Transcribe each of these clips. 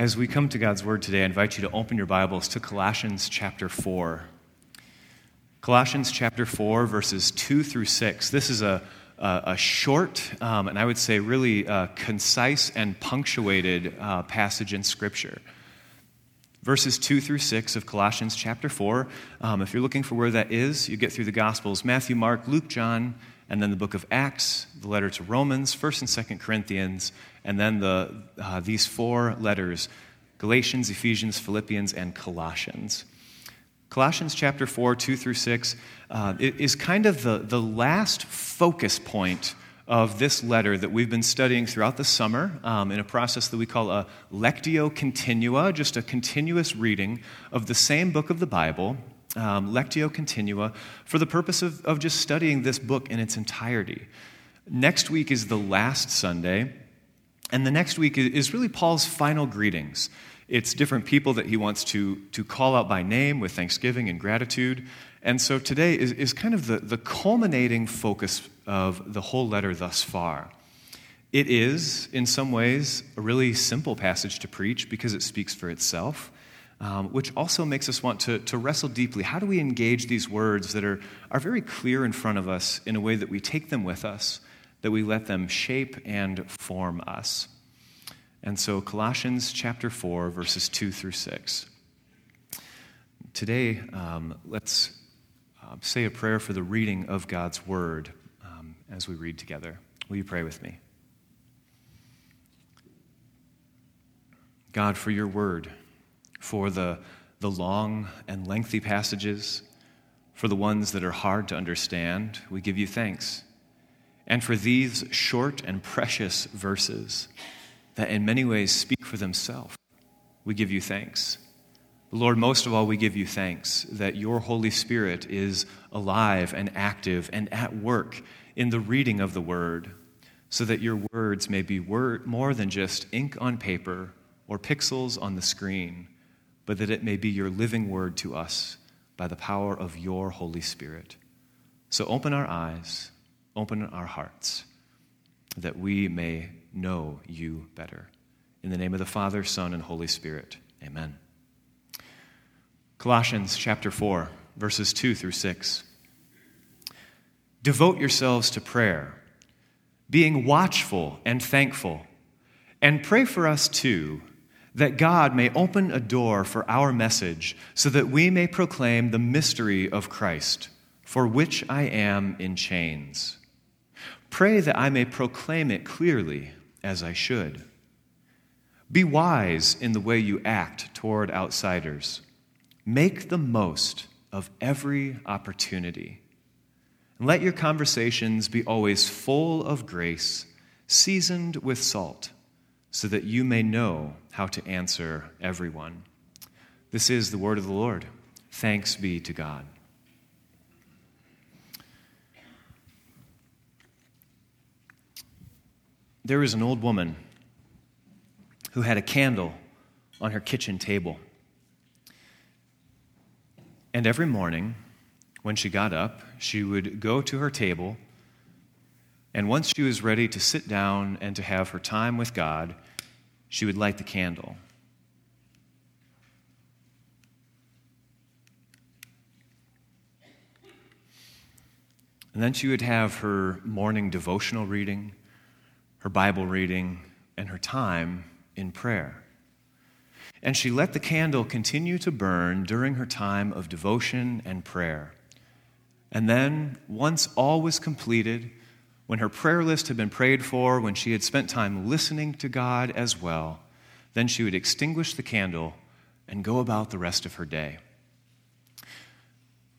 As we come to God's Word today, I invite you to open your Bibles to Colossians chapter 4. Colossians chapter 4, verses 2 through 6. This is a, a, a short, um, and I would say really uh, concise and punctuated uh, passage in Scripture. Verses 2 through 6 of Colossians chapter 4. Um, if you're looking for where that is, you get through the Gospels Matthew, Mark, Luke, John, and then the book of Acts, the letter to Romans, 1st and 2nd Corinthians, and then the, uh, these four letters Galatians, Ephesians, Philippians, and Colossians. Colossians chapter 4, 2 through 6, uh, is kind of the, the last focus point of this letter that we've been studying throughout the summer um, in a process that we call a Lectio Continua, just a continuous reading of the same book of the Bible, um, Lectio Continua, for the purpose of, of just studying this book in its entirety. Next week is the last Sunday, and the next week is really Paul's final greetings. It's different people that he wants to, to call out by name with thanksgiving and gratitude. And so today is, is kind of the, the culminating focus of the whole letter thus far. It is, in some ways, a really simple passage to preach because it speaks for itself, um, which also makes us want to, to wrestle deeply. How do we engage these words that are, are very clear in front of us in a way that we take them with us? that we let them shape and form us. And so, Colossians chapter 4, verses 2 through 6. Today, um, let's uh, say a prayer for the reading of God's word um, as we read together. Will you pray with me? God, for your word, for the, the long and lengthy passages, for the ones that are hard to understand, we give you thanks and for these short and precious verses that in many ways speak for themselves. We give you thanks. Lord, most of all, we give you thanks that your Holy Spirit is alive and active and at work in the reading of the Word, so that your words may be word, more than just ink on paper or pixels on the screen, but that it may be your living Word to us by the power of your Holy Spirit. So open our eyes Open our hearts that we may know you better. In the name of the Father, Son, and Holy Spirit, amen. Colossians chapter 4, verses 2 through 6. Devote yourselves to prayer, being watchful and thankful, and pray for us too, that God may open a door for our message so that we may proclaim the mystery of Christ, for which I am in chains. Pray that I may proclaim it clearly as I should. Be wise in the way you act toward outsiders. Make the most of every opportunity. And let your conversations be always full of grace, seasoned with salt, so that you may know how to answer everyone. This is the word of the Lord. Thanks be to God. There was an old woman who had a candle on her kitchen table. And every morning, when she got up, she would go to her table, and once she was ready to sit down and to have her time with God, she would light the candle. And then she would have her morning devotional reading her Bible reading, and her time in prayer. And she let the candle continue to burn during her time of devotion and prayer. And then, once all was completed, when her prayer list had been prayed for, when she had spent time listening to God as well, then she would extinguish the candle and go about the rest of her day.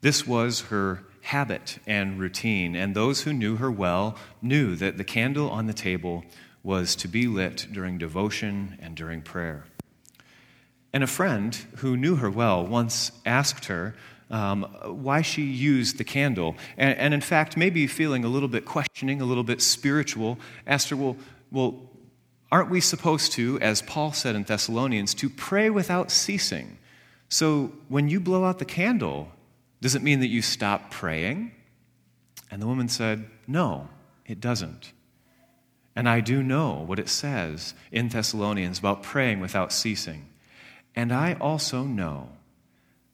This was her habit and routine, and those who knew her well knew that the candle on the table was to be lit during devotion and during prayer. And a friend who knew her well once asked her um, why she used the candle. And, and, in fact, maybe feeling a little bit questioning, a little bit spiritual, asked her, Well, well aren't we supposed to, as Paul said in Thessalonians, to pray without ceasing? So when you blow out the candle, does it mean that you stop praying? And the woman said, No, it doesn't. And I do know what it says in Thessalonians about praying without ceasing. And I also know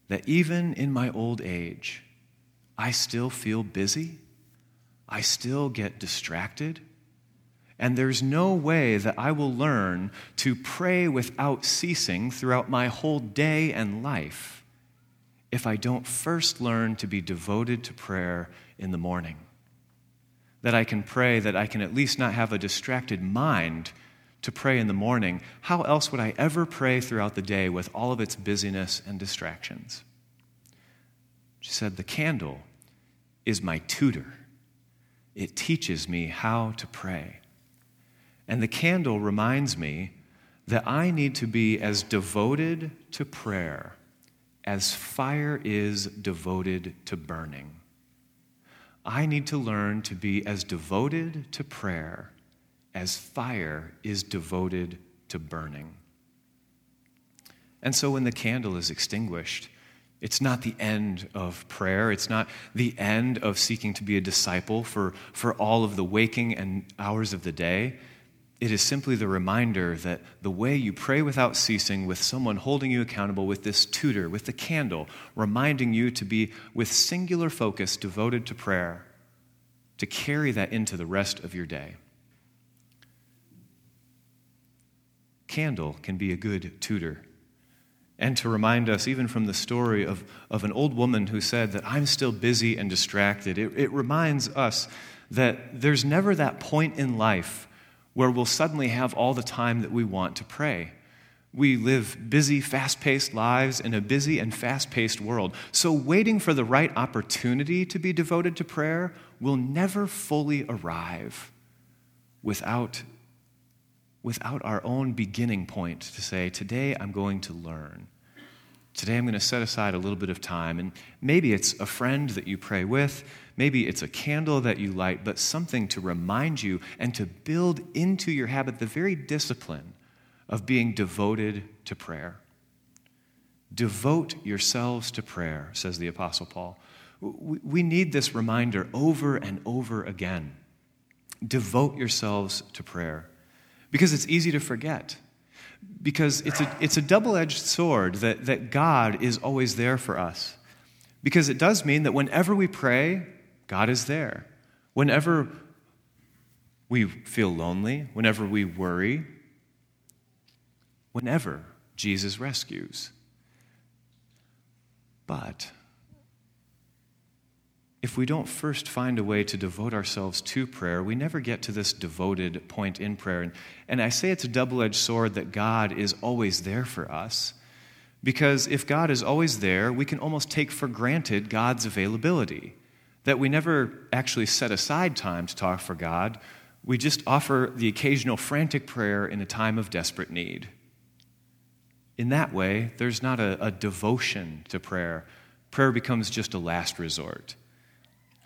that even in my old age, I still feel busy. I still get distracted. And there's no way that I will learn to pray without ceasing throughout my whole day and life if I don't first learn to be devoted to prayer in the morning that I can pray, that I can at least not have a distracted mind to pray in the morning, how else would I ever pray throughout the day with all of its busyness and distractions? She said, The candle is my tutor. It teaches me how to pray. And the candle reminds me that I need to be as devoted to prayer as fire is devoted to burning. I need to learn to be as devoted to prayer as fire is devoted to burning. And so when the candle is extinguished, it's not the end of prayer. It's not the end of seeking to be a disciple for, for all of the waking and hours of the day. It is simply the reminder that the way you pray without ceasing, with someone holding you accountable, with this tutor, with the candle, reminding you to be with singular focus devoted to prayer, to carry that into the rest of your day. Candle can be a good tutor. And to remind us, even from the story of, of an old woman who said that I'm still busy and distracted, it, it reminds us that there's never that point in life where we'll suddenly have all the time that we want to pray. We live busy, fast paced lives in a busy and fast paced world. So, waiting for the right opportunity to be devoted to prayer will never fully arrive without, without our own beginning point to say, Today I'm going to learn. Today I'm going to set aside a little bit of time. And maybe it's a friend that you pray with, maybe it's a candle that you light, but something to remind you and to build into your habit the very discipline of being devoted to prayer. Devote yourselves to prayer, says the Apostle Paul. We need this reminder over and over again. Devote yourselves to prayer because it's easy to forget because it's a, it's a double edged sword that, that God is always there for us. Because it does mean that whenever we pray, God is there. Whenever we feel lonely, whenever we worry, whenever Jesus rescues. But if we don't first find a way to devote ourselves to prayer, we never get to this devoted point in prayer. And, and I say it's a double edged sword that God is always there for us. Because if God is always there, we can almost take for granted God's availability. That we never actually set aside time to talk for God. We just offer the occasional frantic prayer in a time of desperate need. In that way, there's not a, a devotion to prayer. Prayer becomes just a last resort.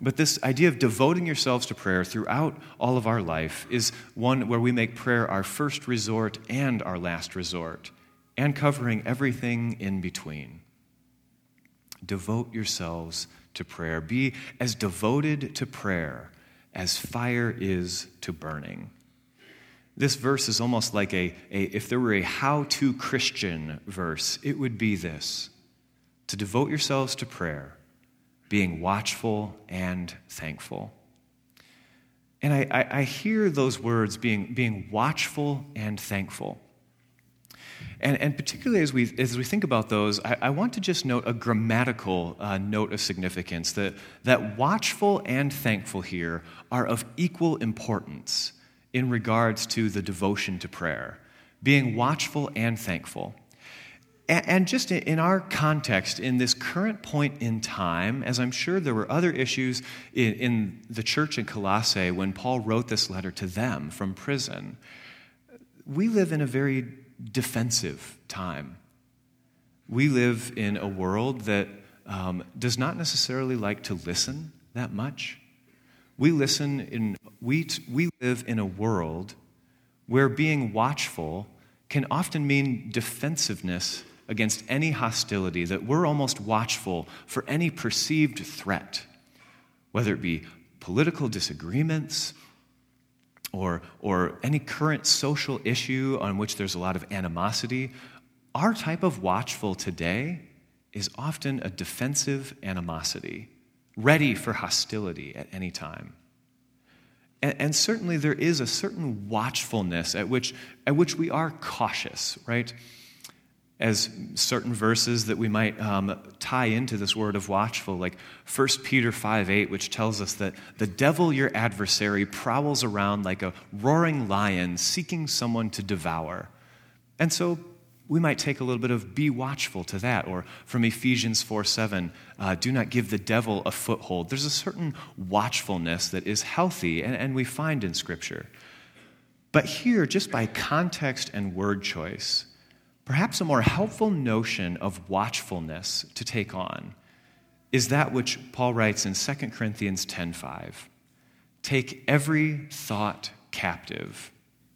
But this idea of devoting yourselves to prayer throughout all of our life is one where we make prayer our first resort and our last resort, and covering everything in between. Devote yourselves to prayer. Be as devoted to prayer as fire is to burning. This verse is almost like a, a if there were a how to Christian verse, it would be this to devote yourselves to prayer being watchful and thankful. And I, I, I, hear those words being, being watchful and thankful. And, and particularly as we, as we think about those, I, I want to just note a grammatical uh, note of significance that, that watchful and thankful here are of equal importance in regards to the devotion to prayer. Being watchful and thankful. And just in our context, in this current point in time, as I'm sure there were other issues in, the church in Colossae when Paul wrote this letter to them from prison, we live in a very defensive time. We live in a world that um, does not necessarily like to listen that much. We listen in, we, we live in a world where being watchful can often mean defensiveness against any hostility, that we're almost watchful for any perceived threat, whether it be political disagreements or, or any current social issue on which there's a lot of animosity, our type of watchful today is often a defensive animosity, ready for hostility at any time. And, certainly there is a certain watchfulness at which, at which we are cautious, right? As certain verses that we might um, tie into this word of watchful, like 1 Peter 5 8, which tells us that the devil, your adversary, prowls around like a roaring lion seeking someone to devour. And so we might take a little bit of be watchful to that. Or from Ephesians 4 7, uh, do not give the devil a foothold. There's a certain watchfulness that is healthy and, and we find in Scripture. But here, just by context and word choice, perhaps a more helpful notion of watchfulness to take on is that which Paul writes in 2 Corinthians 10:5. Take every thought captive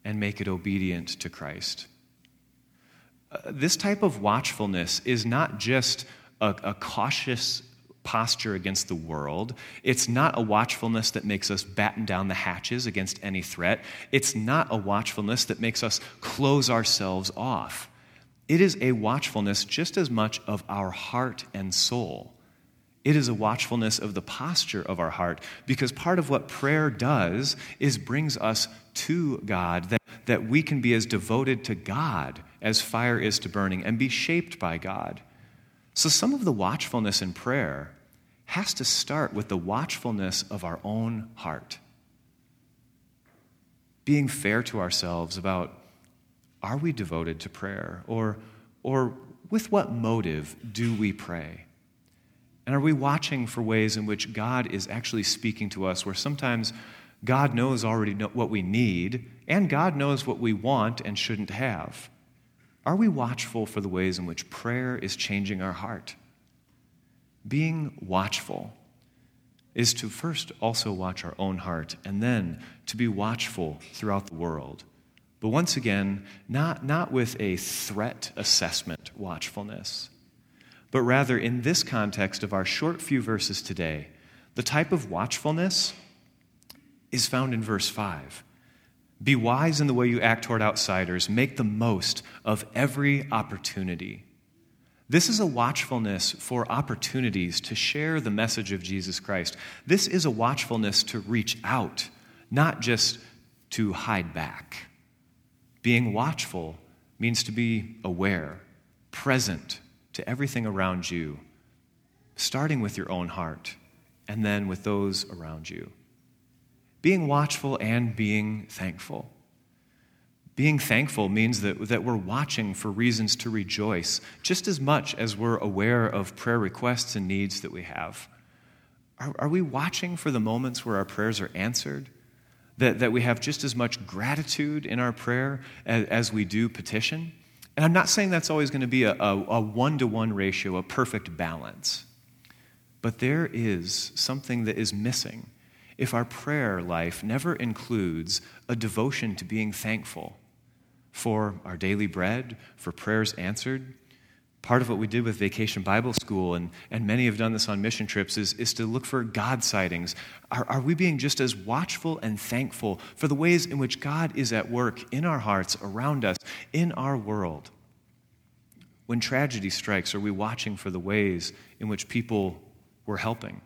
and make it obedient to Christ uh, this type of watchfulness is not just a, a, cautious posture against the world. It's not a watchfulness that makes us batten down the hatches against any threat. It's not a watchfulness that makes us close ourselves off. It is a watchfulness just as much of our heart and soul. It is a watchfulness of the posture of our heart because part of what prayer does is brings us to God, that, that we can be as devoted to God as fire is to burning and be shaped by God. So, some of the watchfulness in prayer has to start with the watchfulness of our own heart. Being fair to ourselves about are we devoted to prayer? Or, or with what motive do we pray? And are we watching for ways in which God is actually speaking to us, where sometimes God knows already what we need, and God knows what we want and shouldn't have? Are we watchful for the ways in which prayer is changing our heart? Being watchful is to first also watch our own heart and then to be watchful throughout the world. But once again, not, not with a threat assessment watchfulness, but rather in this context of our short few verses today, the type of watchfulness is found in verse 5. Be wise in the way you act toward outsiders. Make the most of every opportunity. This is a watchfulness for opportunities to share the message of Jesus Christ. This is a watchfulness to reach out, not just to hide back. Being watchful means to be aware, present to everything around you, starting with your own heart and then with those around you being watchful and being thankful. Being thankful means that, that we're watching for reasons to rejoice just as much as we're aware of prayer requests and needs that we have. Are, are we watching for the moments where our prayers are answered? That, that we have just as much gratitude in our prayer as, as we do petition? And I'm not saying that's always going to be a one to one ratio, a perfect balance. But there is something that is missing if our prayer life never includes a devotion to being thankful for our daily bread, for prayers answered. Part of what we did with Vacation Bible School, and, and many have done this on mission trips, is, is to look for God sightings. Are, are we being just as watchful and thankful for the ways in which God is at work in our hearts, around us, in our world? When tragedy strikes, are we watching for the ways in which people were helping?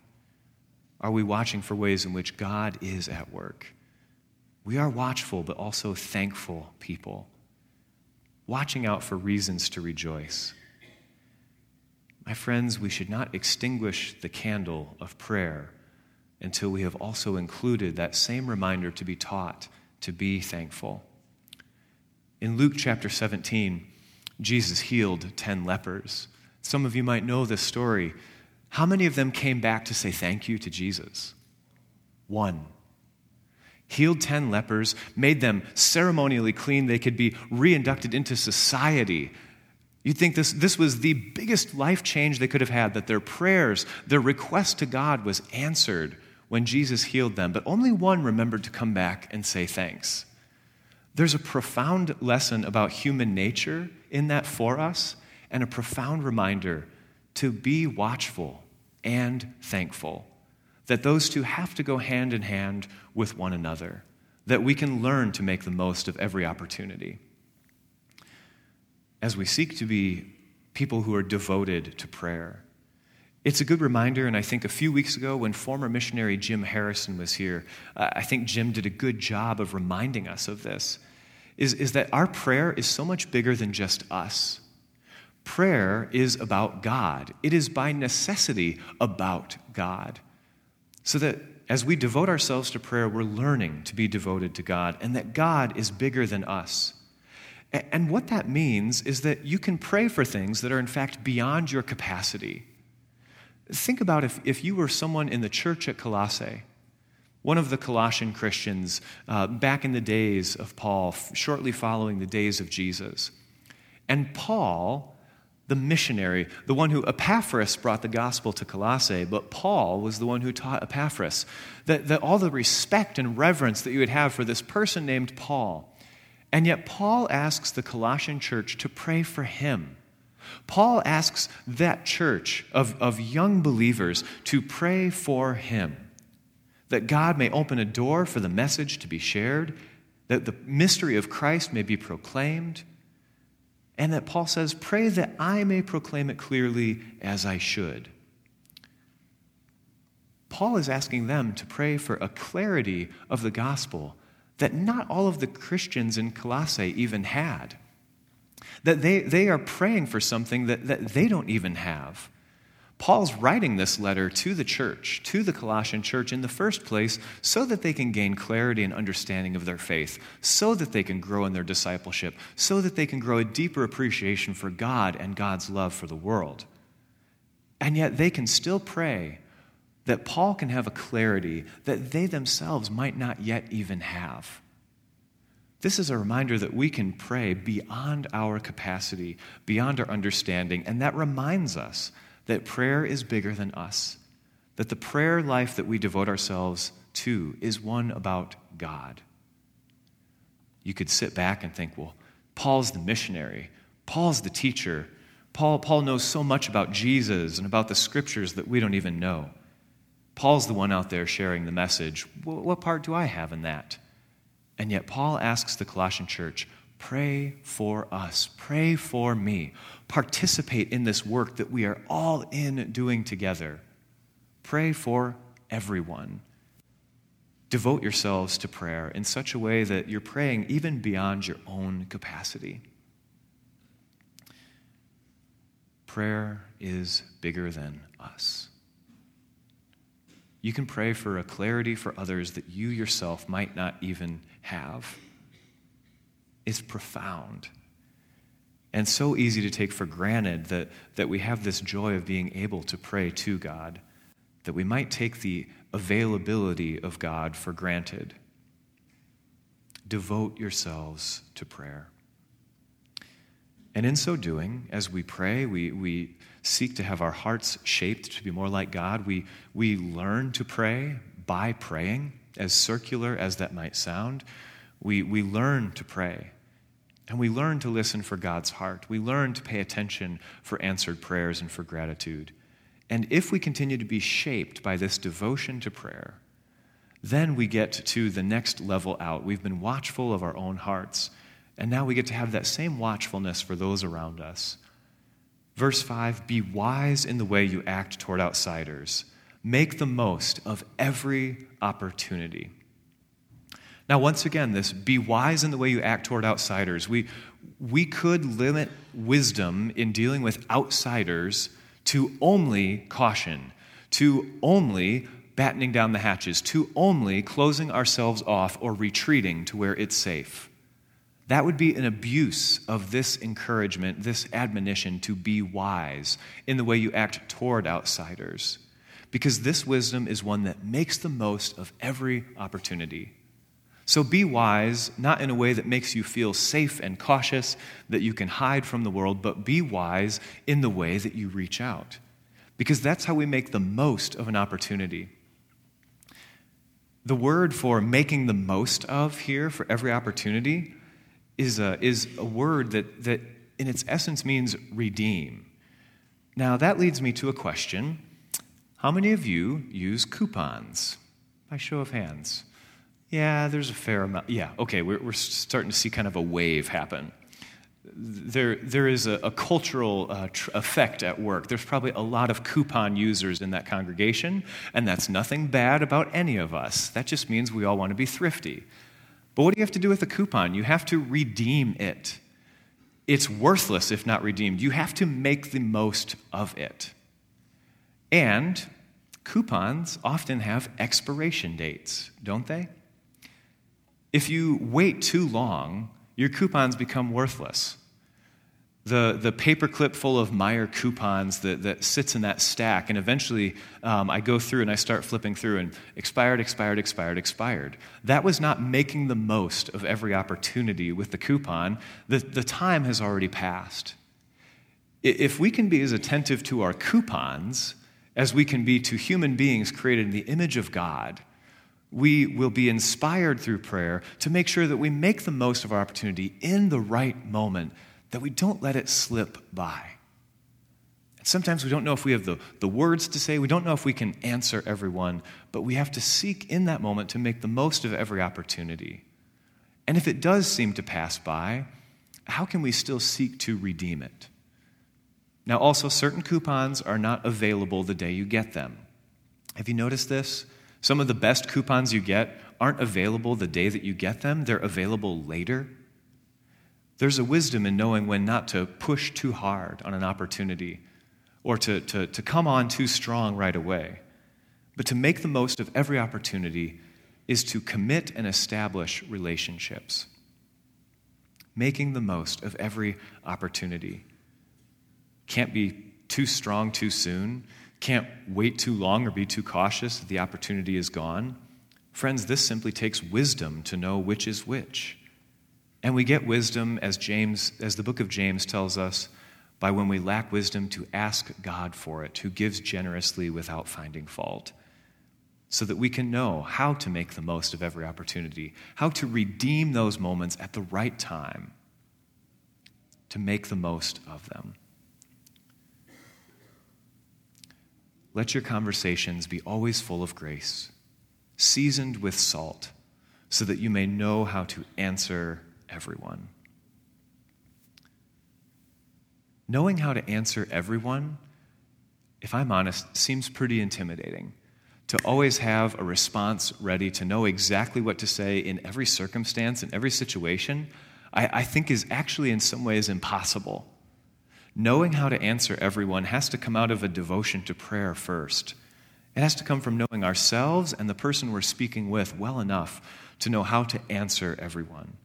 Are we watching for ways in which God is at work? We are watchful, but also thankful people, watching out for reasons to rejoice. My friends, we should not extinguish the candle of prayer until we have also included that same reminder to be taught to be thankful. In Luke chapter 17, Jesus healed 10 lepers. Some of you might know this story. How many of them came back to say thank you to Jesus? One. Healed 10 lepers, made them ceremonially clean. They could be reinducted into society. You'd think this, this was the biggest life change they could have had, that their prayers, their request to God was answered when Jesus healed them. But only one remembered to come back and say thanks. There's a profound lesson about human nature in that for us, and a profound reminder to be watchful and thankful. That those two have to go hand in hand with one another. that we can learn to make the most of every opportunity. As we seek to be people who are devoted to prayer, it's a good reminder, and I think a few weeks ago when former missionary Jim Harrison was here, I think Jim did a good job of reminding us of this, is, is that our prayer is so much bigger than just us. Prayer is about God, it is by necessity about God. So that as we devote ourselves to prayer, we're learning to be devoted to God, and that God is bigger than us. And what that means is that you can pray for things that are, in fact, beyond your capacity. Think about if, if you were someone in the church at Colossae, one of the Colossian Christians uh, back in the days of Paul, shortly following the days of Jesus. And Paul, the missionary, the one who Epaphras brought the gospel to Colossae, but Paul was the one who taught Epaphras that, that all the respect and reverence that you would have for this person named Paul. And yet, Paul asks the Colossian church to pray for him Paul asks that church of, of young believers to pray for him, that God may open a door for the message to be shared, that the mystery of Christ may be proclaimed, and that Paul says, Pray that I may proclaim it clearly as I should. Paul is asking them to pray for a clarity of the gospel that not all of the Christians in Colossae even had. That they, they are praying for something that, that they don't even have. Paul's writing this letter to the church, to the Colossian church in the first place, so that they can gain clarity and understanding of their faith, so that they can grow in their discipleship, so that they can grow a deeper appreciation for God and God's love for the world. And yet they can still pray that Paul can have a clarity that they themselves might not yet even have. This is a reminder that we can pray beyond our capacity, beyond our understanding, and that reminds us that prayer is bigger than us, that the prayer life that we devote ourselves to is one about God. You could sit back and think, well, Paul's the missionary, Paul's the teacher. Paul, Paul knows so much about Jesus and about the scriptures that we don't even know. Paul's the one out there sharing the message. What part do I have in that? And yet, Paul asks the Colossian church, pray for us, pray for me, participate in this work that we are all in doing together. Pray for everyone. Devote yourselves to prayer in such a way that you're praying even beyond your own capacity. Prayer is bigger than us. You can pray for a clarity for others that you yourself might not even have. It's profound and so easy to take for granted that, that we have this joy of being able to pray to God, that we might take the availability of God for granted. Devote yourselves to prayer. And in so doing, as we pray, we, we seek to have our hearts shaped to be more like God. We, we learn to pray by praying, as circular as that might sound. We, we learn to pray. And we learn to listen for God's heart. We learn to pay attention for answered prayers and for gratitude. And if we continue to be shaped by this devotion to prayer, then we get to the next level out. We've been watchful of our own hearts, and now we get to have that same watchfulness for those around us. Verse 5 Be wise in the way you act toward outsiders, make the most of every opportunity. Now, once again, this be wise in the way you act toward outsiders. We, we could limit wisdom in dealing with outsiders to only caution, to only battening down the hatches, to only closing ourselves off or retreating to where it's safe. That would be an abuse of this encouragement, this admonition to be wise in the way you act toward outsiders. Because this wisdom is one that makes the most of every opportunity. So be wise, not in a way that makes you feel safe and cautious, that you can hide from the world, but be wise in the way that you reach out. Because that's how we make the most of an opportunity. The word for making the most of here for every opportunity is a, is a word that, that, in its essence, means redeem. Now, that leads me to a question How many of you use coupons? By show of hands. Yeah, there's a fair amount. Yeah, okay, we're, we're starting to see kind of a wave happen. There, there is a, a cultural uh, tr- effect at work. There's probably a lot of coupon users in that congregation, and that's nothing bad about any of us. That just means we all want to be thrifty. But what do you have to do with a coupon? You have to redeem it. It's worthless if not redeemed. You have to make the most of it. And coupons often have expiration dates, don't they? If you wait too long, your coupons become worthless. The, the paperclip full of Meijer coupons that, that sits in that stack, and eventually um, I go through and I start flipping through, and expired, expired, expired, expired. That was not making the most of every opportunity with the coupon. The, the time has already passed. If we can be as attentive to our coupons as we can be to human beings created in the image of God, we will be inspired through prayer to make sure that we make the most of our opportunity in the right moment, that we don't let it slip by. Sometimes we don't know if we have the, the words to say, we don't know if we can answer everyone, but we have to seek in that moment to make the most of every opportunity. And if it does seem to pass by, how can we still seek to redeem it? Now, also, certain coupons are not available the day you get them. Have you noticed this? Some of the best coupons you get aren't available the day that you get them, they're available later. There's a wisdom in knowing when not to push too hard on an opportunity or to, to, to come on too strong right away. But to make the most of every opportunity is to commit and establish relationships. Making the most of every opportunity. Can't be too strong too soon can't wait too long or be too cautious that the opportunity is gone. Friends, this simply takes wisdom to know which is which. And we get wisdom as James as the book of James tells us by when we lack wisdom to ask God for it, who gives generously without finding fault. So that we can know how to make the most of every opportunity, how to redeem those moments at the right time, to make the most of them. Let your conversations be always full of grace, seasoned with salt, so that you may know how to answer everyone. Knowing how to answer everyone, if I'm honest, seems pretty intimidating. To always have a response ready, to know exactly what to say in every circumstance, in every situation, I, I think is actually in some ways impossible. Knowing how to answer everyone has to come out of a devotion to prayer first. It has to come from knowing ourselves and the person we're speaking with well enough to know how to answer everyone.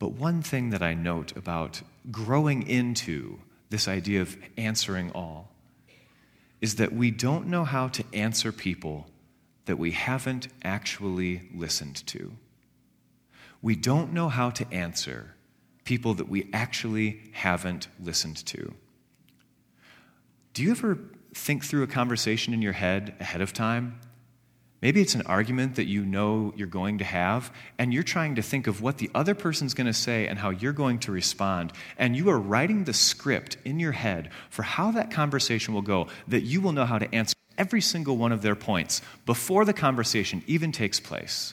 But one thing that I note about growing into this idea of answering all is that we don't know how to answer people that we haven't actually listened to. We don't know how to answer people that we actually haven't listened to. Do you ever think through a conversation in your head ahead of time? Maybe it's an argument that you know you're going to have, and you're trying to think of what the other person's going to say and how you're going to respond. And you are writing the script in your head for how that conversation will go, that you will know how to answer every single one of their points before the conversation even takes place.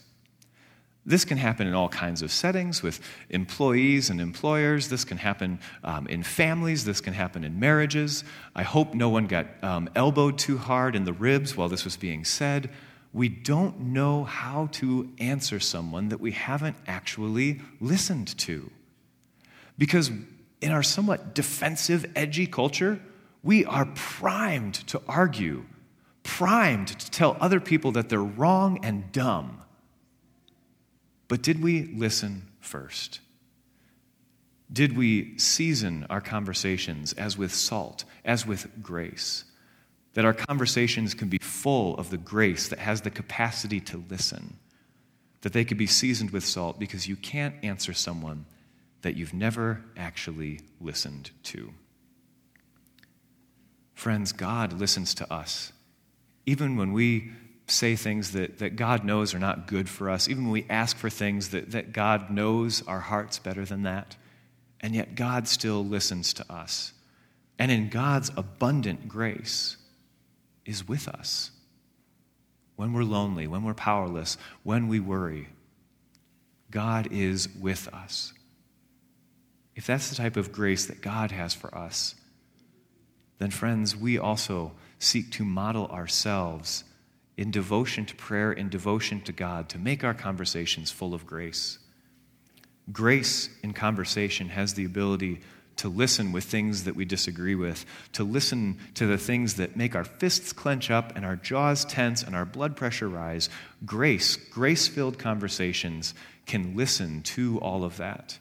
This can happen in all kinds of settings with employees and employers. This can happen um, in families. This can happen in marriages. I hope no one got um, elbowed too hard in the ribs while this was being said. We don't know how to answer someone that we haven't actually listened to. Because in our somewhat defensive, edgy culture, we are primed to argue, primed to tell other people that they're wrong and dumb. But did we listen first? Did we season our conversations as with salt, as with grace? That our conversations can be full of the grace that has the capacity to listen, that they could be seasoned with salt because you can't answer someone that you've never actually listened to. Friends, God listens to us. Even when we say things that, that God knows are not good for us, even when we ask for things that, that God knows our hearts better than that, and yet God still listens to us. And in God's abundant grace is with us. when we're lonely, when we're powerless, when we worry. God is with us. If that's the type of grace that God has for us, then, friends, we also seek to model ourselves in devotion to prayer, in devotion to God, to make our conversations full of grace. Grace in conversation has the ability to listen with things that we disagree with, to listen to the things that make our fists clench up and our jaws tense and our blood pressure rise. Grace, grace filled conversations can listen to all of that.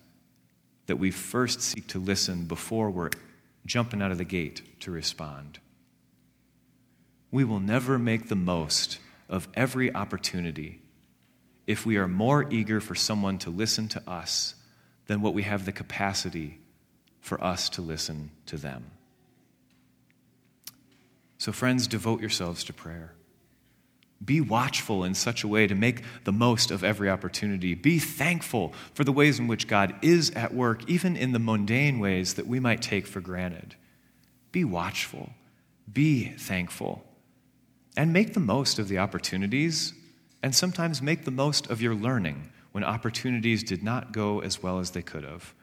That we first seek to listen before we're jumping out of the gate to respond. We will never make the most of every opportunity if we are more eager for someone to listen to us than what we have the capacity for us to listen to them. So, friends, devote yourselves to prayer. Be watchful in such a way to make the most of every opportunity. Be thankful for the ways in which God is at work, even in the mundane ways that we might take for granted. Be watchful. Be thankful. And make the most of the opportunities, and sometimes make the most of your learning when opportunities did not go as well as they could have.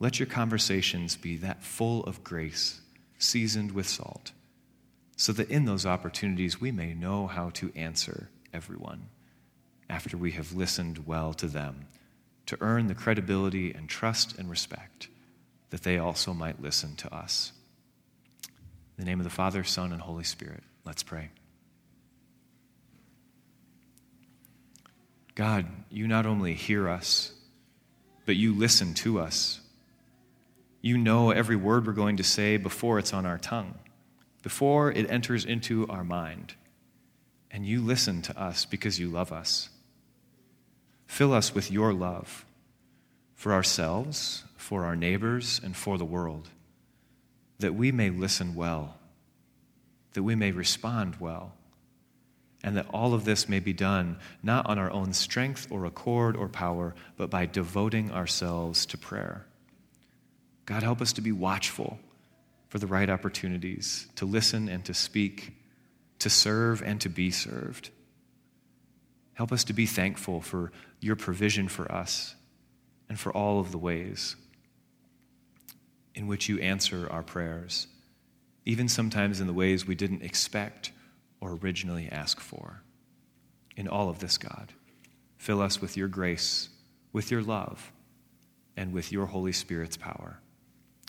Let your conversations be that full of grace, seasoned with salt, so that in those opportunities we may know how to answer everyone after we have listened well to them, to earn the credibility and trust and respect that they also might listen to us. In the name of the Father, Son, and Holy Spirit, let's pray. God, you not only hear us, but you listen to us. You know every word we're going to say before it's on our tongue, before it enters into our mind. And you listen to us because you love us. Fill us with your love for ourselves, for our neighbors, and for the world, that we may listen well, that we may respond well, and that all of this may be done not on our own strength or accord or power, but by devoting ourselves to prayer. God, help us to be watchful for the right opportunities, to listen and to speak, to serve and to be served. Help us to be thankful for your provision for us and for all of the ways in which you answer our prayers, even sometimes in the ways we didn't expect or originally ask for. In all of this, God, fill us with your grace, with your love, and with your Holy Spirit's power.